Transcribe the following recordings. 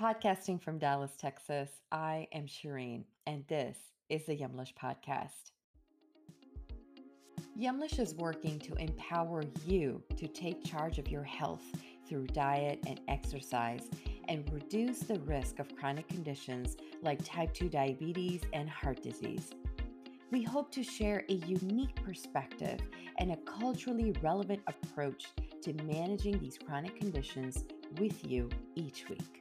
Podcasting from Dallas, Texas, I am Shireen, and this is the Yumlish Podcast. Yumlish is working to empower you to take charge of your health through diet and exercise and reduce the risk of chronic conditions like type 2 diabetes and heart disease. We hope to share a unique perspective and a culturally relevant approach to managing these chronic conditions with you each week.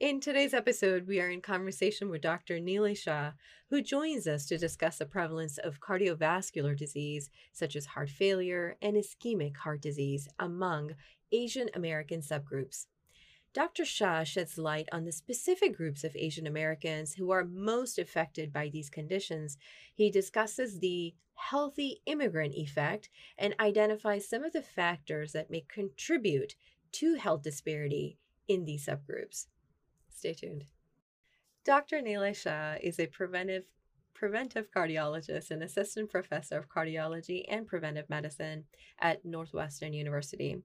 In today's episode, we are in conversation with Dr. Nilay Shah, who joins us to discuss the prevalence of cardiovascular disease, such as heart failure and ischemic heart disease, among Asian American subgroups. Dr. Shah sheds light on the specific groups of Asian Americans who are most affected by these conditions. He discusses the healthy immigrant effect and identifies some of the factors that may contribute to health disparity in these subgroups. Stay tuned. Dr. Nilay Shah is a preventive preventive cardiologist and assistant professor of cardiology and preventive medicine at Northwestern University.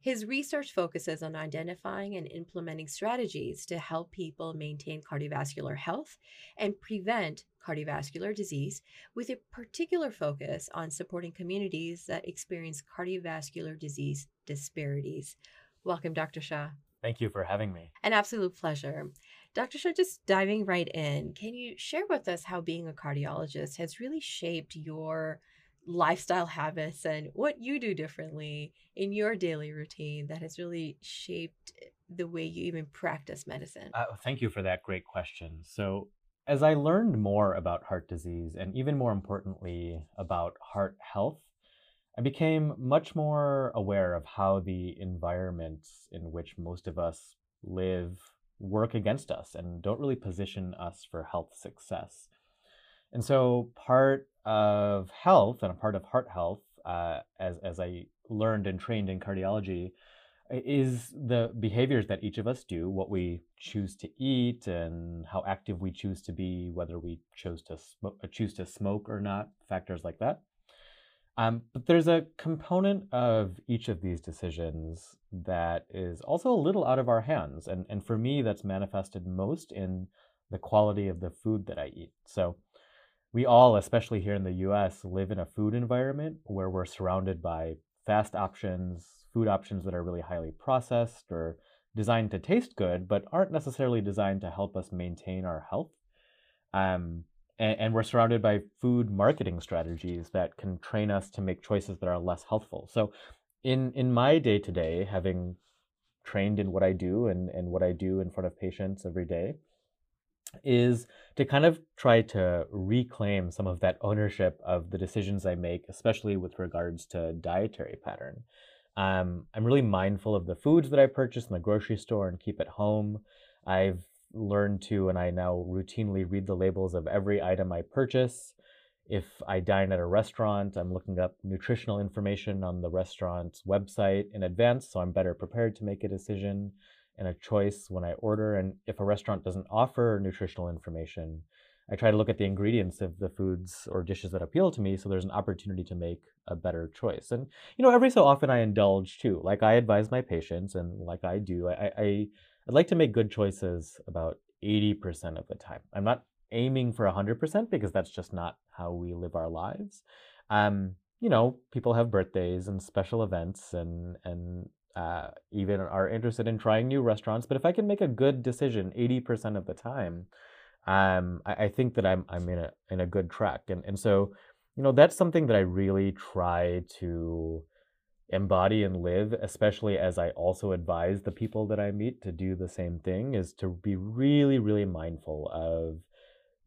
His research focuses on identifying and implementing strategies to help people maintain cardiovascular health and prevent cardiovascular disease, with a particular focus on supporting communities that experience cardiovascular disease disparities. Welcome, Dr. Shah. Thank you for having me. An absolute pleasure. Dr. Shah, just diving right in, can you share with us how being a cardiologist has really shaped your lifestyle habits and what you do differently in your daily routine that has really shaped the way you even practice medicine? Uh, thank you for that great question. So, as I learned more about heart disease and even more importantly about heart health, I became much more aware of how the environments in which most of us live work against us and don't really position us for health success. And so, part of health and a part of heart health, uh, as, as I learned and trained in cardiology, is the behaviors that each of us do, what we choose to eat, and how active we choose to be, whether we chose to sm- choose to smoke or not, factors like that. Um, but there's a component of each of these decisions that is also a little out of our hands. And, and for me, that's manifested most in the quality of the food that I eat. So we all, especially here in the US, live in a food environment where we're surrounded by fast options, food options that are really highly processed or designed to taste good, but aren't necessarily designed to help us maintain our health. Um, and, and we're surrounded by food marketing strategies that can train us to make choices that are less healthful. So, in in my day to day, having trained in what I do and, and what I do in front of patients every day, is to kind of try to reclaim some of that ownership of the decisions I make, especially with regards to dietary pattern. Um, I'm really mindful of the foods that I purchase in the grocery store and keep at home. I've learned to, and I now routinely read the labels of every item I purchase. If I dine at a restaurant, I'm looking up nutritional information on the restaurant's website in advance so I'm better prepared to make a decision and a choice when I order. And if a restaurant doesn't offer nutritional information, I try to look at the ingredients of the foods or dishes that appeal to me so there's an opportunity to make a better choice. And, you know, every so often I indulge too. Like I advise my patients and like I do, I, I I'd like to make good choices about 80% of the time. I'm not aiming for 100% because that's just not how we live our lives. Um, you know, people have birthdays and special events and and uh, even are interested in trying new restaurants. But if I can make a good decision 80% of the time, um, I, I think that I'm I'm in a in a good track. And and so, you know, that's something that I really try to embody and live, especially as I also advise the people that I meet to do the same thing, is to be really, really mindful of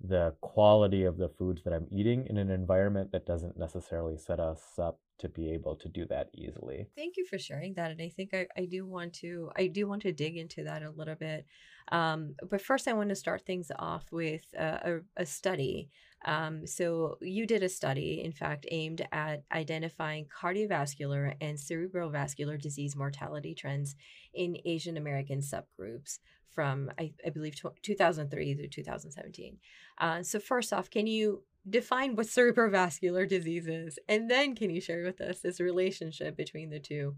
the quality of the foods that I'm eating in an environment that doesn't necessarily set us up to be able to do that easily. Thank you for sharing that. And I think I, I do want to I do want to dig into that a little bit. Um, but first I want to start things off with a, a, a study um, so you did a study, in fact, aimed at identifying cardiovascular and cerebrovascular disease mortality trends in Asian American subgroups from, I, I believe, 2003 to 2017. Uh, so first off, can you define what cerebrovascular disease is, and then can you share with us this relationship between the two?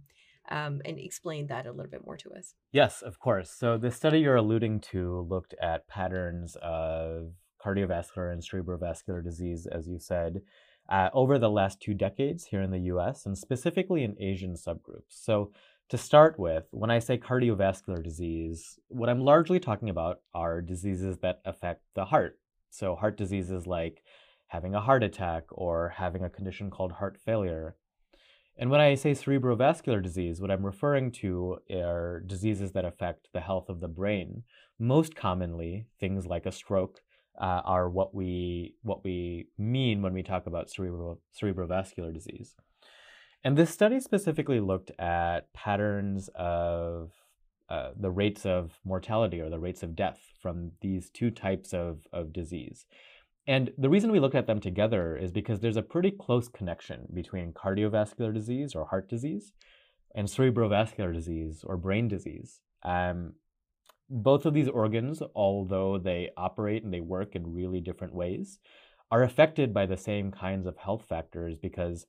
um, and explain that a little bit more to us. Yes, of course. So the study you're alluding to looked at patterns of cardiovascular and cerebrovascular disease, as you said, uh, over the last two decades here in the US and specifically in Asian subgroups. So to start with, when I say cardiovascular disease, what I'm largely talking about are diseases that affect the heart. So heart diseases like having a heart attack or having a condition called heart failure. And when I say cerebrovascular disease, what I'm referring to are diseases that affect the health of the brain. Most commonly, things like a stroke uh, are what we what we mean when we talk about cerebral cerebrovascular disease. And this study specifically looked at patterns of uh, the rates of mortality or the rates of death from these two types of, of disease. And the reason we look at them together is because there's a pretty close connection between cardiovascular disease or heart disease and cerebrovascular disease or brain disease. Um, both of these organs, although they operate and they work in really different ways, are affected by the same kinds of health factors because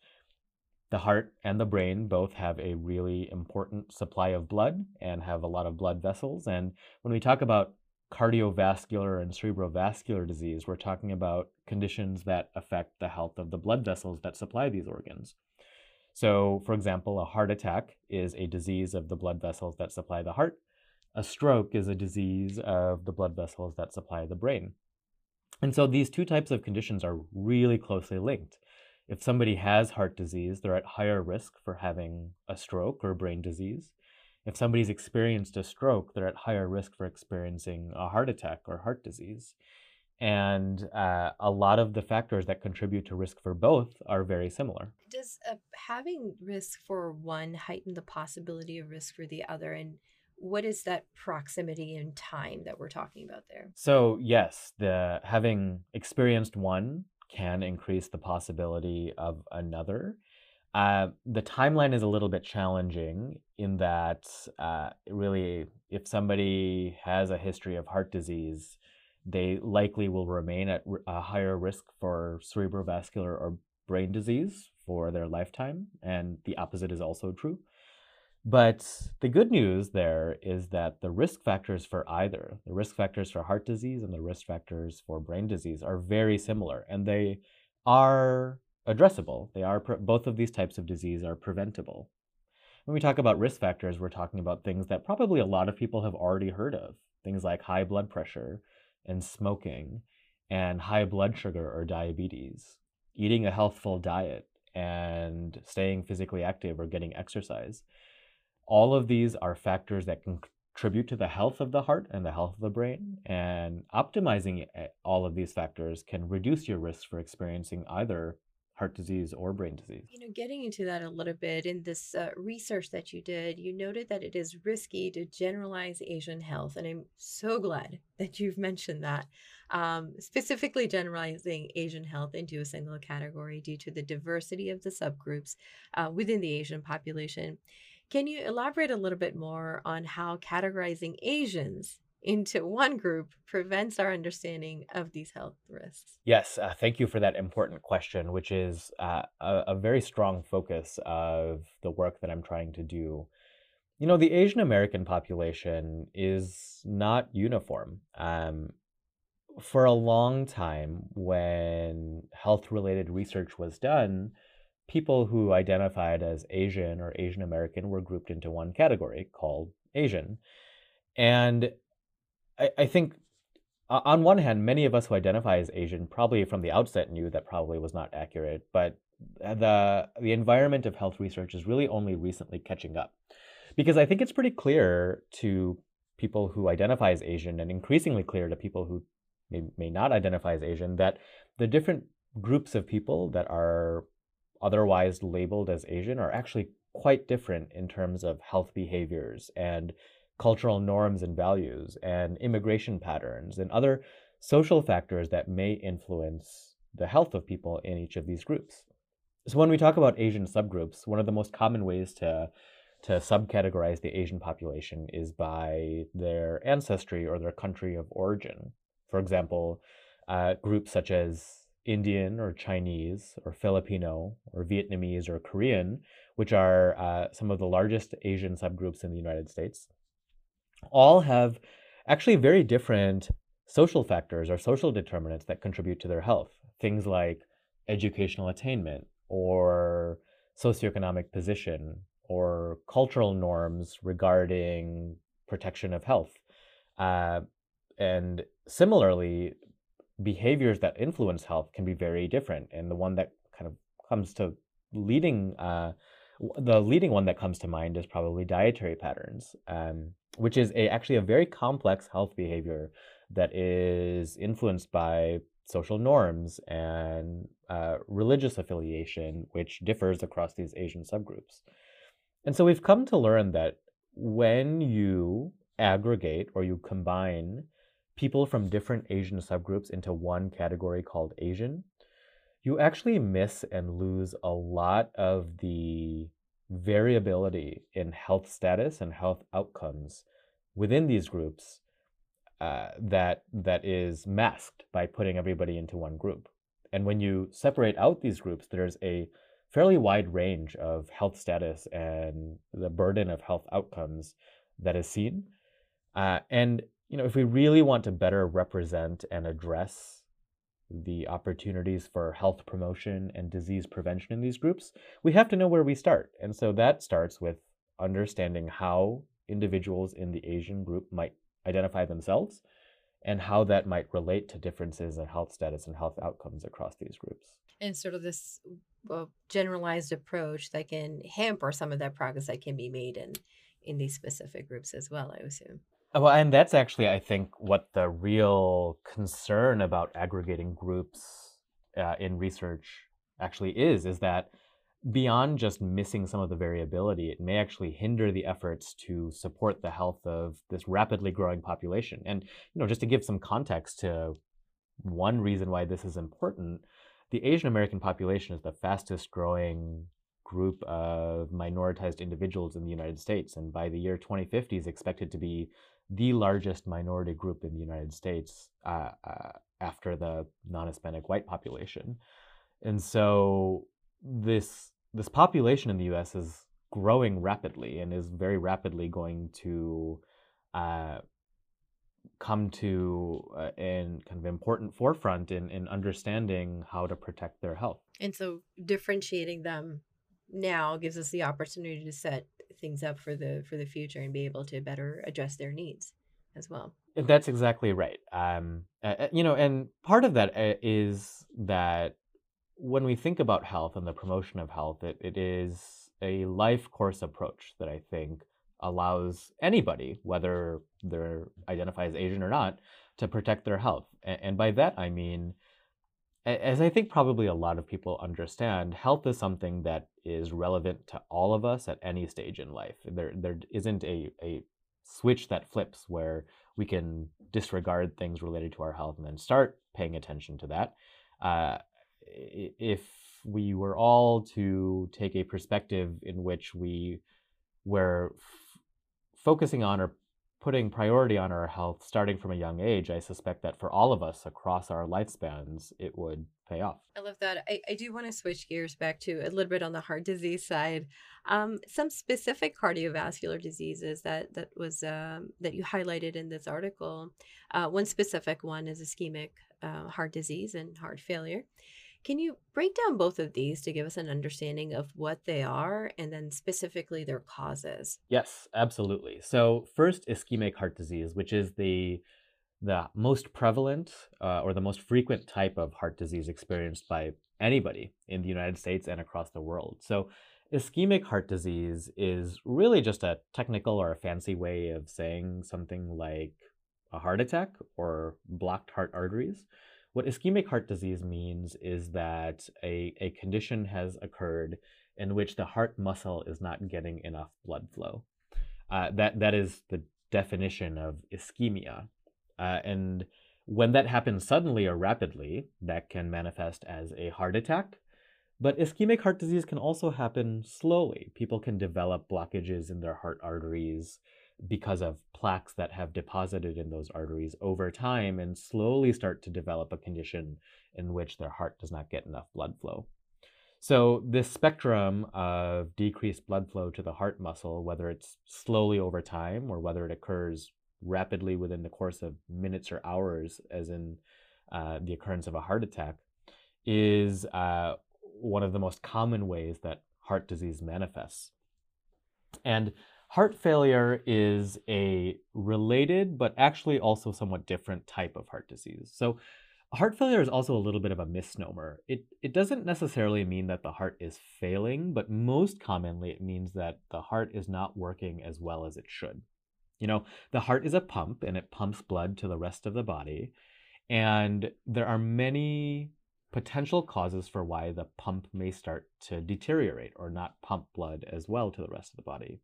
the heart and the brain both have a really important supply of blood and have a lot of blood vessels. And when we talk about cardiovascular and cerebrovascular disease, we're talking about conditions that affect the health of the blood vessels that supply these organs. So, for example, a heart attack is a disease of the blood vessels that supply the heart. A stroke is a disease of the blood vessels that supply the brain. And so these two types of conditions are really closely linked. If somebody has heart disease, they're at higher risk for having a stroke or brain disease if somebody's experienced a stroke, they're at higher risk for experiencing a heart attack or heart disease. And uh, a lot of the factors that contribute to risk for both are very similar. Does uh, having risk for one heighten the possibility of risk for the other? And what is that proximity in time that we're talking about there? So yes, the having experienced one can increase the possibility of another. Uh, the timeline is a little bit challenging in that uh, really, if somebody has a history of heart disease, they likely will remain at a higher risk for cerebrovascular or brain disease for their lifetime, and the opposite is also true. But the good news there is that the risk factors for either, the risk factors for heart disease and the risk factors for brain disease, are very similar, and they are addressable. They are both of these types of disease are preventable. When we talk about risk factors, we're talking about things that probably a lot of people have already heard of. Things like high blood pressure and smoking and high blood sugar or diabetes, eating a healthful diet and staying physically active or getting exercise. All of these are factors that can contribute to the health of the heart and the health of the brain. And optimizing eh, all of these factors can reduce your risk for experiencing either heart disease or brain disease. You know, getting into that a little bit in this uh, research that you did, you noted that it is risky to generalize Asian health. And I'm so glad that you've mentioned that. Um, specifically, generalizing Asian health into a single category due to the diversity of the subgroups uh, within the Asian population. Can you elaborate a little bit more on how categorizing Asians into one group prevents our understanding of these health risks? Yes, uh, thank you for that important question, which is uh, a, a, very strong focus of the work that I'm trying to do. You know, the Asian American population is not uniform. Um, for a long time, when health related research was done, people who identified as Asian or Asian American were grouped into one category called Asian. And I, I think on one hand, many of us who identify as Asian probably from the outset knew that probably was not accurate, but the the environment of health research is really only recently catching up. Because I think it's pretty clear to people who identify as Asian and increasingly clear to people who may, may not identify as Asian that the different groups of people that are otherwise labeled as Asian are actually quite different in terms of health behaviors and cultural norms and values and immigration patterns and other social factors that may influence the health of people in each of these groups. So when we talk about Asian subgroups, one of the most common ways to to subcategorize the Asian population is by their ancestry or their country of origin. For example, uh, groups such as Indian or Chinese or Filipino or Vietnamese or Korean which are uh, some of the largest Asian subgroups in the United States, all have actually very different social factors or social determinants that contribute to their health. Things like educational attainment or socioeconomic position or cultural norms regarding protection of health. Uh, and similarly, behaviors that influence health can be very different. And the one that kind of comes to leading, uh, the leading one that comes to mind is probably dietary patterns, um, which is a actually a very complex health behavior that is influenced by social norms and uh, religious affiliation, which differs across these Asian subgroups. And so we've come to learn that when you aggregate or you combine people from different Asian subgroups into one category called Asian, you actually miss and lose a lot of the variability in health status and health outcomes within these groups uh, that that is masked by putting everybody into one group. And when you separate out these groups, there's a fairly wide range of health status and the burden of health outcomes that is seen. Uh, and you know, if we really want to better represent and address the opportunities for health promotion and disease prevention in these groups, we have to know where we start. And so that starts with understanding how individuals in the Asian group might identify themselves and how that might relate to differences in health status and health outcomes across these groups. And sort of this well, generalized approach that can hamper some of that progress that can be made in in these specific groups as well, I assume. Well, and that's actually, I think, what the real concern about aggregating groups uh, in research actually is, is that beyond just missing some of the variability, it may actually hinder the efforts to support the health of this rapidly growing population. And you know, just to give some context to one reason why this is important, the Asian American population is the fastest growing group of minoritized individuals in the United States, and by the year 2050 is expected to be the largest minority group in the United States uh, uh, after the non-Hispanic white population. And so this this population in the U.S. is growing rapidly and is very rapidly going to uh, come to uh, in kind of important forefront in, in understanding how to protect their health. And so differentiating them now gives us the opportunity to set things up for the for the future and be able to better address their needs as well. That's exactly right. Um, uh, you know, and part of that uh, that when we think about health and the promotion of health, it, it is a life course approach that I think allows anybody, whether they're identified as Asian or not, to protect their health. And, and by that, I mean, as I think probably a lot of people understand, health is something that is relevant to all of us at any stage in life. There, there isn't a, a switch that flips where we can disregard things related to our health and then start paying attention to that. Uh, if we were all to take a perspective in which we were f- focusing on or putting priority on our health starting from a young age, I suspect that for all of us across our lifespans, it would pay off. I love that. I, I do want to switch gears back to a little bit on the heart disease side. Um, some specific cardiovascular diseases that that was um, that you highlighted in this article. Uh, one specific one is ischemic uh, heart disease and heart failure. Can you break down both of these to give us an understanding of what they are and then specifically their causes? Yes, absolutely. So, first, ischemic heart disease, which is the the most prevalent uh, or the most frequent type of heart disease experienced by anybody in the United States and across the world. So, ischemic heart disease is really just a technical or a fancy way of saying something like a heart attack or blocked heart arteries. What ischemic heart disease means is that a, a condition has occurred in which the heart muscle is not getting enough blood flow. Uh, that, that is the definition of ischemia. Uh, and when that happens suddenly or rapidly, that can manifest as a heart attack. But ischemic heart disease can also happen slowly. People can develop blockages in their heart arteries because of plaques that have deposited in those arteries over time and slowly start to develop a condition in which their heart does not get enough blood flow. So, this spectrum of decreased blood flow to the heart muscle, whether it's slowly over time or whether it occurs rapidly within the course of minutes or hours, as in uh, the occurrence of a heart attack, is uh, one of the most common ways that heart disease manifests. And heart failure is a related, but actually also somewhat different type of heart disease. So, heart failure is also a little bit of a misnomer. It, it doesn't necessarily mean that the heart is failing, but most commonly it means that the heart is not working as well as it should. You know, the heart is a pump and it pumps blood to the rest of the body. And there are many potential causes for why the pump may start to deteriorate or not pump blood as well to the rest of the body.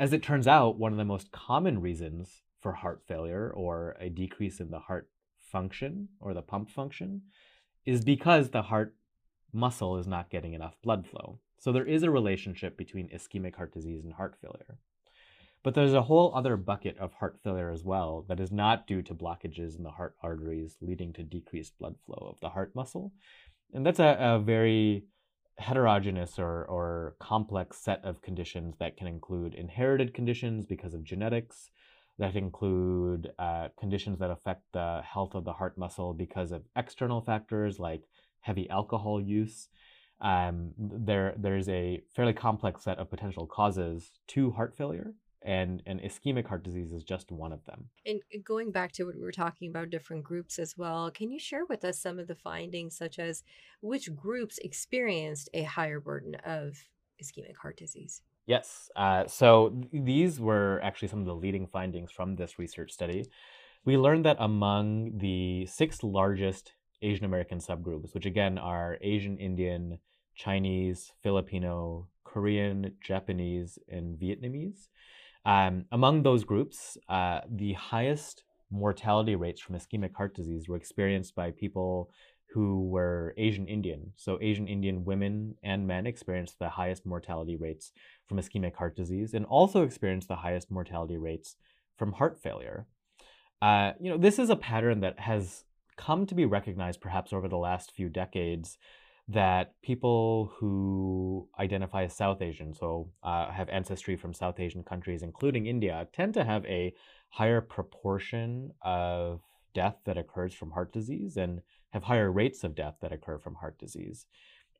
As it turns out, one of the most common reasons for heart failure or a decrease in the heart function or the pump function is because the heart muscle is not getting enough blood flow. So there is a relationship between ischemic heart disease and heart failure. But there's a whole other bucket of heart failure as well that is not due to blockages in the heart arteries leading to decreased blood flow of the heart muscle. And that's a, a very heterogeneous or, or complex set of conditions that can include inherited conditions because of genetics, that include uh, conditions that affect the health of the heart muscle because of external factors like heavy alcohol use. Um, there, there's a fairly complex set of potential causes to heart failure and and ischemic heart disease is just one of them. And going back to what we were talking about different groups as well, can you share with us some of the findings such as which groups experienced a higher burden of ischemic heart disease? Yes. Uh, so th- these were actually some of the leading findings from this research study. We learned that among the six largest Asian American subgroups, which again are Asian Indian, Chinese, Filipino, Korean, Japanese, and Vietnamese, um, among those groups, uh, the highest mortality rates from ischemic heart disease were experienced by people who were Asian Indian. So, Asian Indian women and men experienced the highest mortality rates from ischemic heart disease and also experienced the highest mortality rates from heart failure. Uh, you know, this is a pattern that has come to be recognized perhaps over the last few decades that people who identify as South Asian, so uh, have ancestry from South Asian countries, including India, tend to have a higher proportion of death that occurs from heart disease and have higher rates of death that occur from heart disease.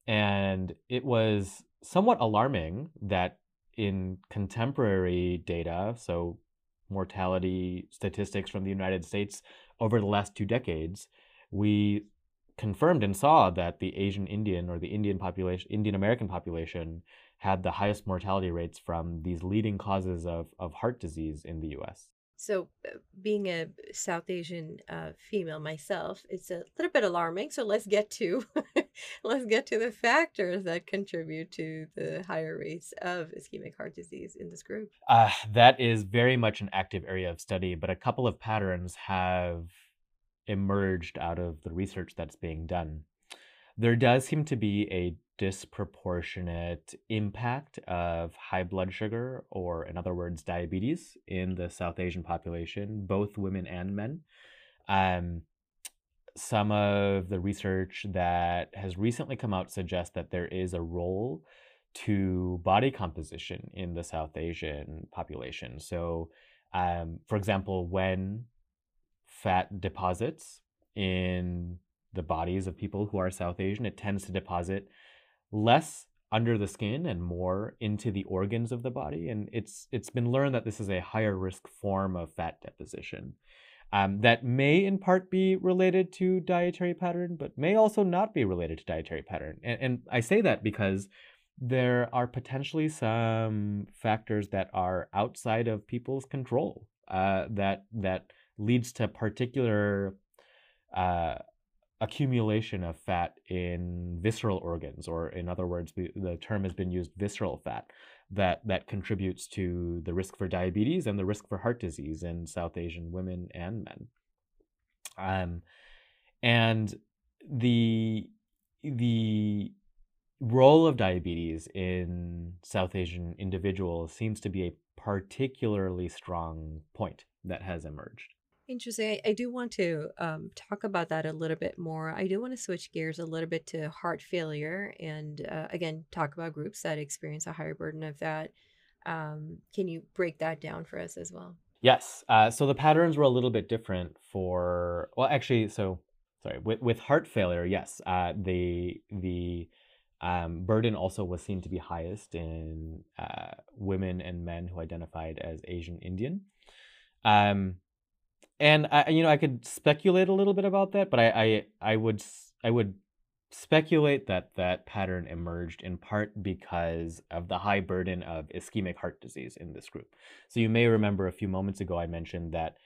And it was somewhat alarming that in contemporary data, so mortality statistics from the United States over the last two decades, we confirmed and saw that the Asian Indian or the Indian population, Indian American population, had the highest mortality rates from these leading causes of, of heart disease in the US. So, uh, being a South Asian uh, female myself, it's a little bit alarming. So let's get to let's get to the factors that contribute to the higher rates of ischemic heart disease in this group. Uh, that is very much an active area of study, but a couple of patterns have emerged out of the research that's being done. There does seem to be a disproportionate impact of high blood sugar, or in other words, diabetes, in the South Asian population, both women and men. Um, some of the research that has recently come out suggests that there is a role to body composition in the South Asian population. So, um, for example, when fat deposits in the bodies of people who are South Asian. It tends to deposit less under the skin and more into the organs of the body. And it's it's been learned that this is a higher risk form of fat deposition. Um, that may in part be related to dietary pattern, but may also not be related to dietary pattern. And, and I say that because there are potentially some factors that are outside of people's control uh, that that leads to particular uh, accumulation of fat in visceral organs, or in other words, the term has been used visceral fat, that, that contributes to the risk for diabetes and the risk for heart disease in South Asian women and men. Um, and the the role of diabetes in South Asian individuals seems to be a particularly strong point that has emerged. Interesting. I, I do want to um, talk about that a little bit more. I do want to switch gears a little bit to heart failure and, uh, again, talk about groups that experience a higher burden of that. Um, can you break that down for us as well? Yes. Uh, so the patterns were a little bit different for, well, actually, so sorry, with, with heart failure, yes, uh, the the um, burden also was seen to be highest in uh, women and men who identified as Asian Indian. Um, and I, you know, I could speculate a little bit about that, but I, I, I would, I would speculate that that pattern emerged in part because of the high burden of ischemic heart disease in this group. So you may remember a few moments ago I mentioned that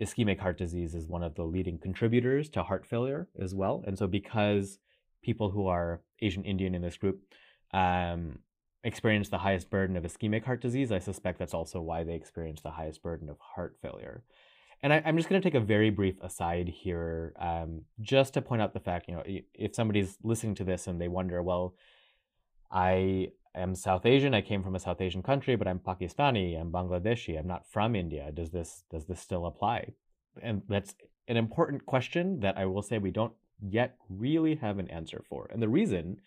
ischemic heart disease is one of the leading contributors to heart failure as well. And so because people who are Asian Indian in this group um, experience the highest burden of ischemic heart disease, I suspect that's also why they experience the highest burden of heart failure. And I, am just going to take a very brief aside here, um, just to point out the fact, you know, if somebody's listening to this and they wonder, well, I am South Asian, I came from a South Asian country, but I'm Pakistani, I'm Bangladeshi, I'm not from India. Does this does this still apply? And that's an important question that I will say we don't yet really have an answer for. And the reason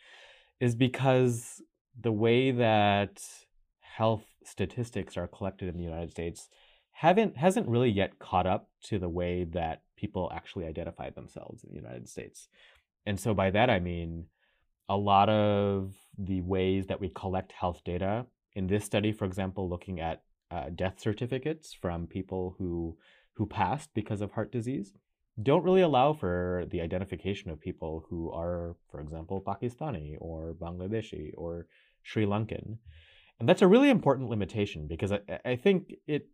is because the way that health statistics are collected in the United States haven't hasn't really yet caught up to the way that people actually identify themselves in the United States. And so by that I mean a lot of the ways that we collect health data in this study, for example, looking at uh, death certificates from people who who passed because of heart disease, don't really allow for the identification of people who are, for example, Pakistani or Bangladeshi or Sri Lankan. And that's a really important limitation because I, I think it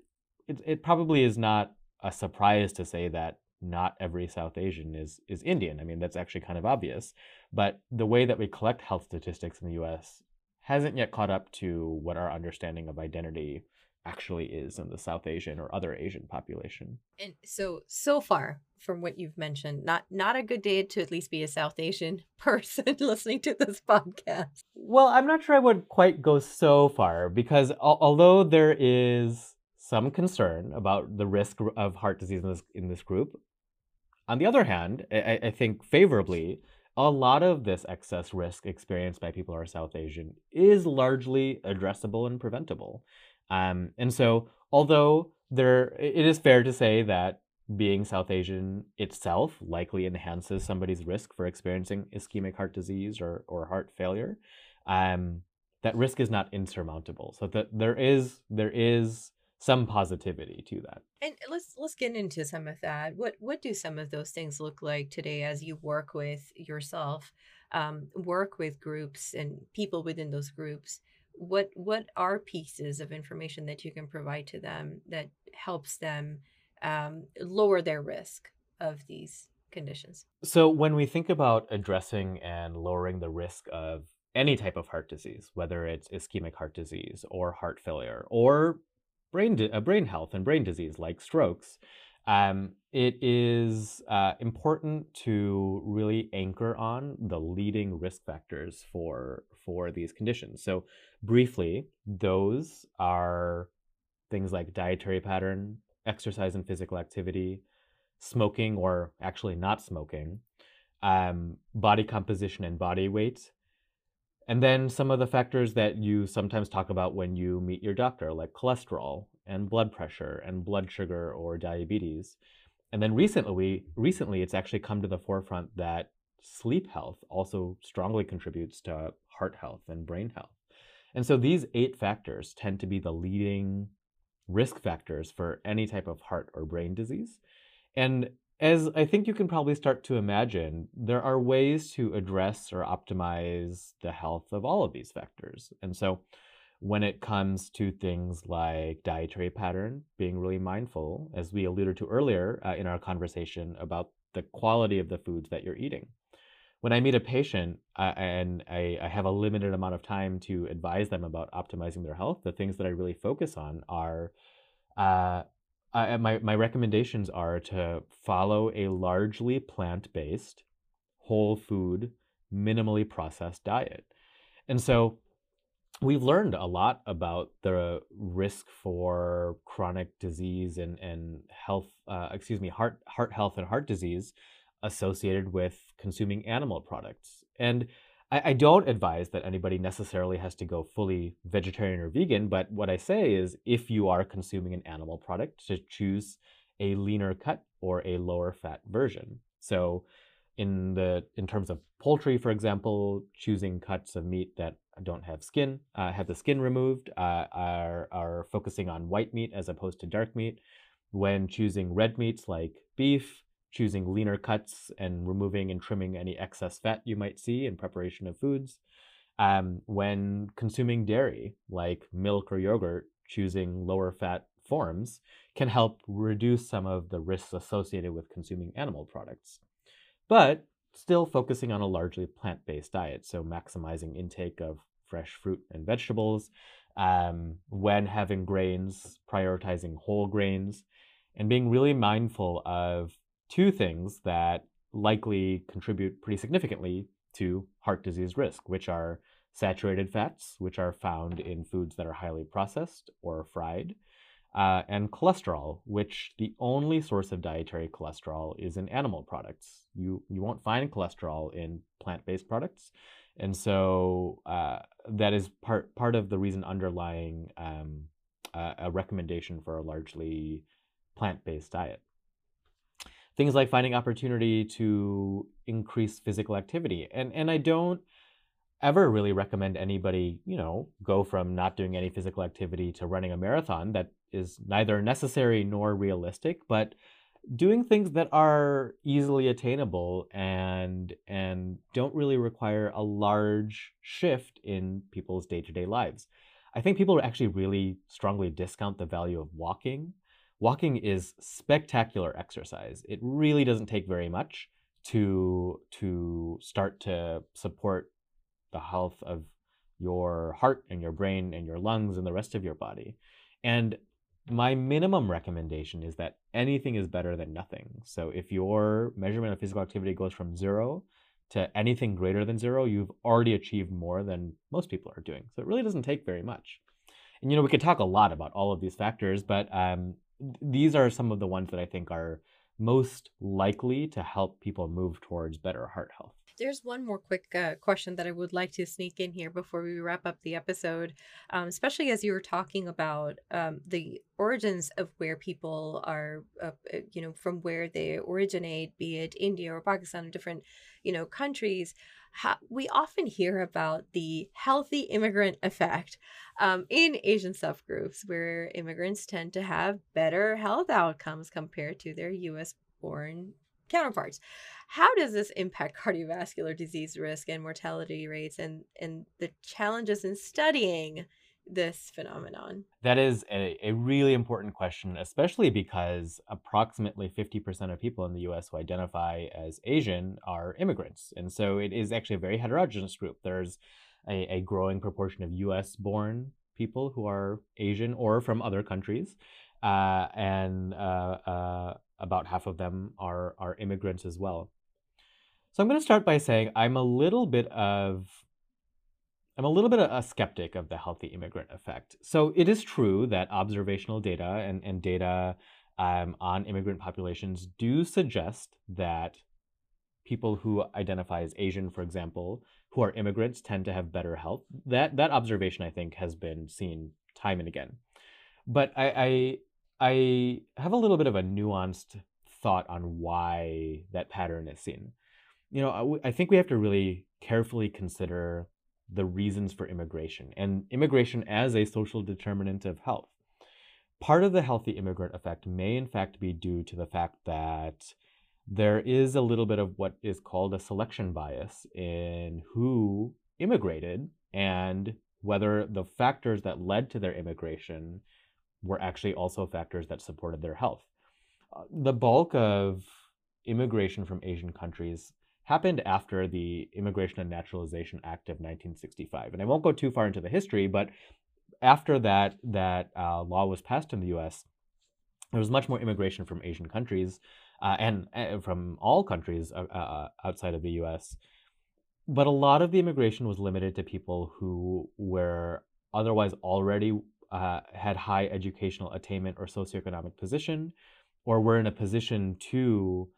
it, it probably is not a surprise to say that not every South Asian is is Indian. I mean, that's actually kind of obvious. But the way that we collect health statistics in the US hasn't yet caught up to what our understanding of identity actually is in the South Asian or other Asian population. And so so far from what you've mentioned, not not a good day to at least be a South Asian person listening to this podcast. Well, I'm not sure I would quite go so far because al- although there is some concern about the risk of heart disease in this in this group. On the other hand, I, I think favorably, a lot of this excess risk experienced by people who are South Asian is largely addressable and preventable. Um, and so, although there, it is fair to say that being South Asian itself likely enhances somebody's risk for experiencing ischemic heart disease or, or heart failure. Um, that risk is not insurmountable. So that there is there is some positivity to that. And let's let's get into some of that. What what do some of those things look like today as you work with yourself, um, work with groups and people within those groups? What what are pieces of information that you can provide to them that helps them um, lower their risk of these conditions? So when we think about addressing and lowering the risk of any type of heart disease, whether it's ischemic heart disease or heart failure or brain di- uh, brain health and brain disease like strokes, um, it is uh, important to really anchor on the leading risk factors for for these conditions. So, briefly, those are things like dietary pattern, exercise and physical activity, smoking or actually not smoking, um, body composition and body weight, and then some of the factors that you sometimes talk about when you meet your doctor, like cholesterol and blood pressure and blood sugar or diabetes. And then recently, recently it's actually come to the forefront that sleep health also strongly contributes to heart health and brain health. And so these eight factors tend to be the leading risk factors for any type of heart or brain disease. And as I think you can probably start to imagine, there are ways to address or optimize the health of all of these factors. And so, when it comes to things like dietary pattern, being really mindful, as we alluded to earlier uh, in our conversation about the quality of the foods that you're eating. When I meet a patient uh, and I, I have a limited amount of time to advise them about optimizing their health, the things that I really focus on are uh, My my recommendations are to follow a largely plant based, whole food, minimally processed diet, and so we've learned a lot about the risk for chronic disease and, and health, uh, excuse me, heart, heart health and heart disease associated with consuming animal products. And I, I don't advise that anybody necessarily has to go fully vegetarian or vegan, but what I say is if you are consuming an animal product, to choose a leaner cut or a lower fat version. So in the in terms of poultry, for example, choosing cuts of meat that don't have skin, uh, have the skin removed, uh, are are focusing on white meat as opposed to dark meat. When choosing red meats like beef, choosing leaner cuts and removing and trimming any excess fat you might see in preparation of foods. Um, when consuming dairy like milk or yogurt, choosing lower fat forms can help reduce some of the risks associated with consuming animal products but still focusing on a largely plant based diet. So, maximizing intake of fresh fruit and vegetables. Um, when having grains, prioritizing whole grains, and being really mindful of two things that likely contribute pretty significantly to heart disease risk, which are saturated fats, which are found in foods that are highly processed or fried, uh, and cholesterol, which the only source of dietary cholesterol is in animal products. You you won't find cholesterol in plant-based products, and so uh, that is part part of the reason underlying um, a, a recommendation for a largely plant-based diet. Things like finding opportunity to increase physical activity, and and I don't ever really recommend anybody, you know, go from not doing any physical activity to running a marathon. That is neither necessary nor realistic, but doing things that are easily attainable and and don't really require a large shift in people's day-to-day lives. I think people actually really strongly discount the value of walking. Walking is spectacular exercise. It really doesn't take very much to to start to support the health of your heart and your brain and your lungs and the rest of your body. And my minimum recommendation is that anything is better than nothing. So if your measurement of physical activity goes from zero to anything greater than zero, you've already achieved more than most people are doing. So it really doesn't take very much. And you know, we could talk a lot about all of these factors, but um, these are some of the ones that I think are most likely to help people move towards better heart health. There's one more quick uh, question that I would like to sneak in here before we wrap up the episode, um, especially as you were talking about um, the origins of where people are, uh, uh, you know, from where they originate, be it India or Pakistan or different, you know, countries. How, we often hear about the healthy immigrant effect um, in Asian subgroups, where immigrants tend to have better health outcomes compared to their U.S. born counterparts. How does this impact cardiovascular disease risk and mortality rates and, and the challenges in studying this phenomenon? That is a, a really important question, especially because approximately 50% of people in the US who identify as Asian are immigrants. And so it is actually a very heterogeneous group. There's a, a growing proportion of US born people who are Asian or from other countries. Uh, and uh, uh, about half of them are are immigrants as well. So I'm going to start by saying I'm a little bit of I'm a little bit a skeptic of the healthy immigrant effect. So it is true that observational data and, and data um, on immigrant populations do suggest that people who identify as Asian, for example, who are immigrants tend to have better health. That that observation I think has been seen time and again. But I, I I have a little bit of a nuanced thought on why that pattern is seen. You know, I, I think we have to really carefully consider the reasons for immigration and immigration as a social determinant of health. Part of the healthy immigrant effect may, in fact, be due to the fact that there is a little bit of what is called a selection bias in who immigrated and whether the factors that led to their immigration were actually also factors that supported their health. Uh, the bulk of immigration from Asian countries happened after the Immigration and Naturalization Act of 1965. And I won't go too far into the history, but after that that uh, law was passed in the U.S., there was much more immigration from Asian countries uh, and uh, from all countries uh, uh, outside of the U.S. but a lot of the immigration was limited to people who were otherwise already uh, had high educational attainment or socioeconomic position, or were in a position to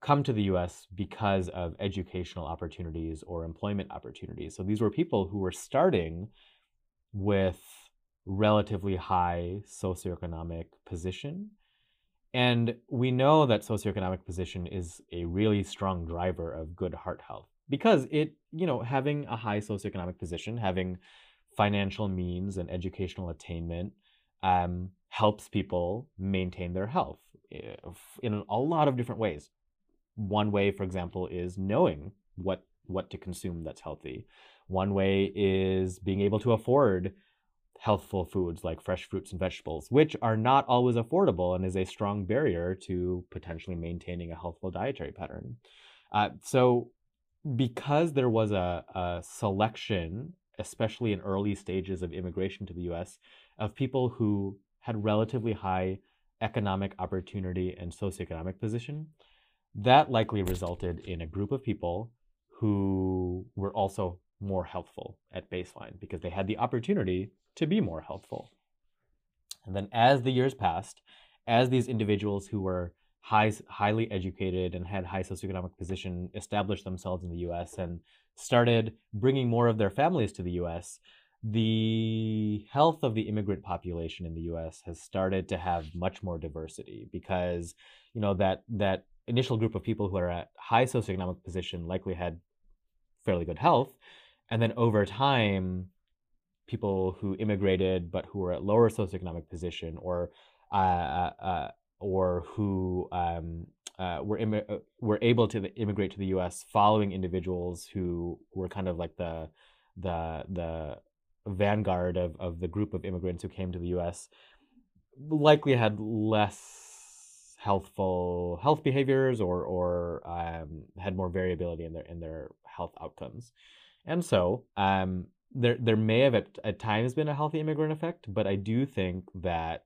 come to the US because of educational opportunities or employment opportunities. So these were people who were starting with relatively high socioeconomic position. And we know that socioeconomic position is a really strong driver of good heart health because it, you know, having a high socioeconomic position, having financial means and educational attainment um, helps people maintain their health eh, in a lot of different ways. One way, for example, is knowing what what to consume that's healthy. One way is being able to afford healthful foods like fresh fruits and vegetables, which are not always affordable and is a strong barrier to potentially maintaining a healthful dietary pattern. Uh, so, because there was a, a selection, especially in early stages of immigration to the US, of people who had relatively high economic opportunity and socioeconomic position, that likely resulted in a group of people who were also more healthful at baseline because they had the opportunity to be more healthful. And then as the years passed, as these individuals who were high, highly educated and had high socioeconomic position established themselves in the US and started bringing more of their families to the US, the health of the immigrant population in the US has started to have much more diversity because you know that that initial group of people who are at high socioeconomic position likely had fairly good health and then over time people who immigrated but who were at lower socioeconomic position or uh, uh, uh or who um, uh, were Im- uh, were able to immigrate to the U.S. following individuals who were kind of like the the the vanguard of, of the group of immigrants who came to the U.S. likely had less healthful health behaviors or or um, had more variability in their in their health outcomes, and so um, there there may have at, at times been a healthy immigrant effect, but I do think that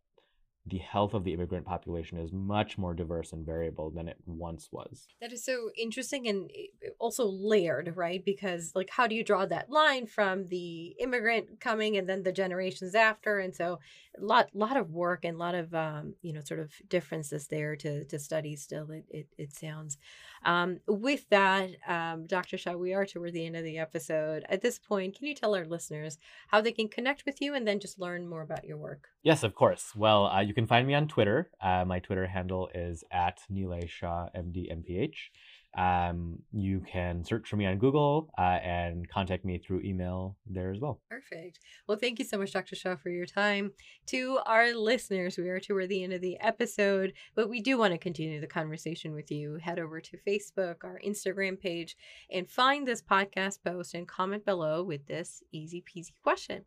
the health of the immigrant population is much more diverse and variable than it once was. That is so interesting and eh, also layered, right? Because like how do you draw that line from the immigrant coming and then the generations after? And so a lot lot of work and a lot of um, you know, sort of differences there to to study still it it, it sounds. Um, with that, um, Dr. Shah, we are toward the end of the episode. At this point, can you tell our listeners how they can connect with you and then just learn more about your work? Yes, of course. Well, uh, you can find me on Twitter. Uh, my Twitter handle is at Nilay Shah, MD, MPH. Um, you can search for me on Google uh, and contact me through email there as well. Perfect. Well, thank you so much, Dr. Shah, for your time. To our listeners, we are toward the end of the episode, but we do want to continue the conversation with you. Head over to Facebook, our Instagram page, and find this podcast post and comment below with this easy peasy question.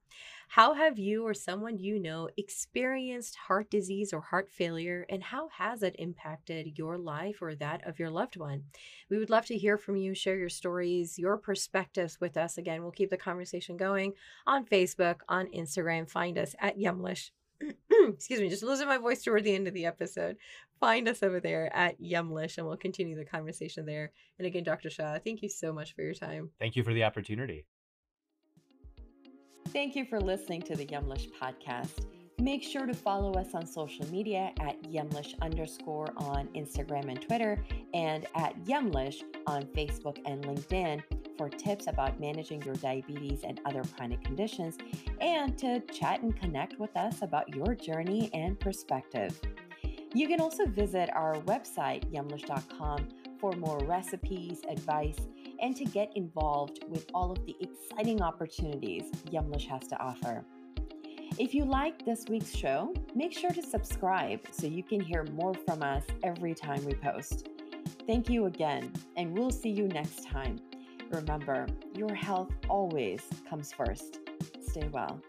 How have you or someone you know experienced heart disease or heart failure, and how has it impacted your life or that of your loved one? We would love to hear from you, share your stories, your perspectives with us. Again, we'll keep the conversation going on Facebook, on Instagram. Find us at Yumlish. Excuse me, just losing my voice toward the end of the episode. Find us over there at Yumlish, and we'll continue the conversation there. And again, Dr. Shah, thank you so much for your time. Thank you for the opportunity. Thank you for listening to the Yumlish podcast. Make sure to follow us on social media at Yumlish underscore on Instagram and Twitter, and at Yumlish on Facebook and LinkedIn for tips about managing your diabetes and other chronic conditions, and to chat and connect with us about your journey and perspective. You can also visit our website, yumlish.com, for more recipes, advice, and to get involved with all of the exciting opportunities Yumlish has to offer. If you like this week's show, make sure to subscribe so you can hear more from us every time we post. Thank you again, and we'll see you next time. Remember, your health always comes first. Stay well.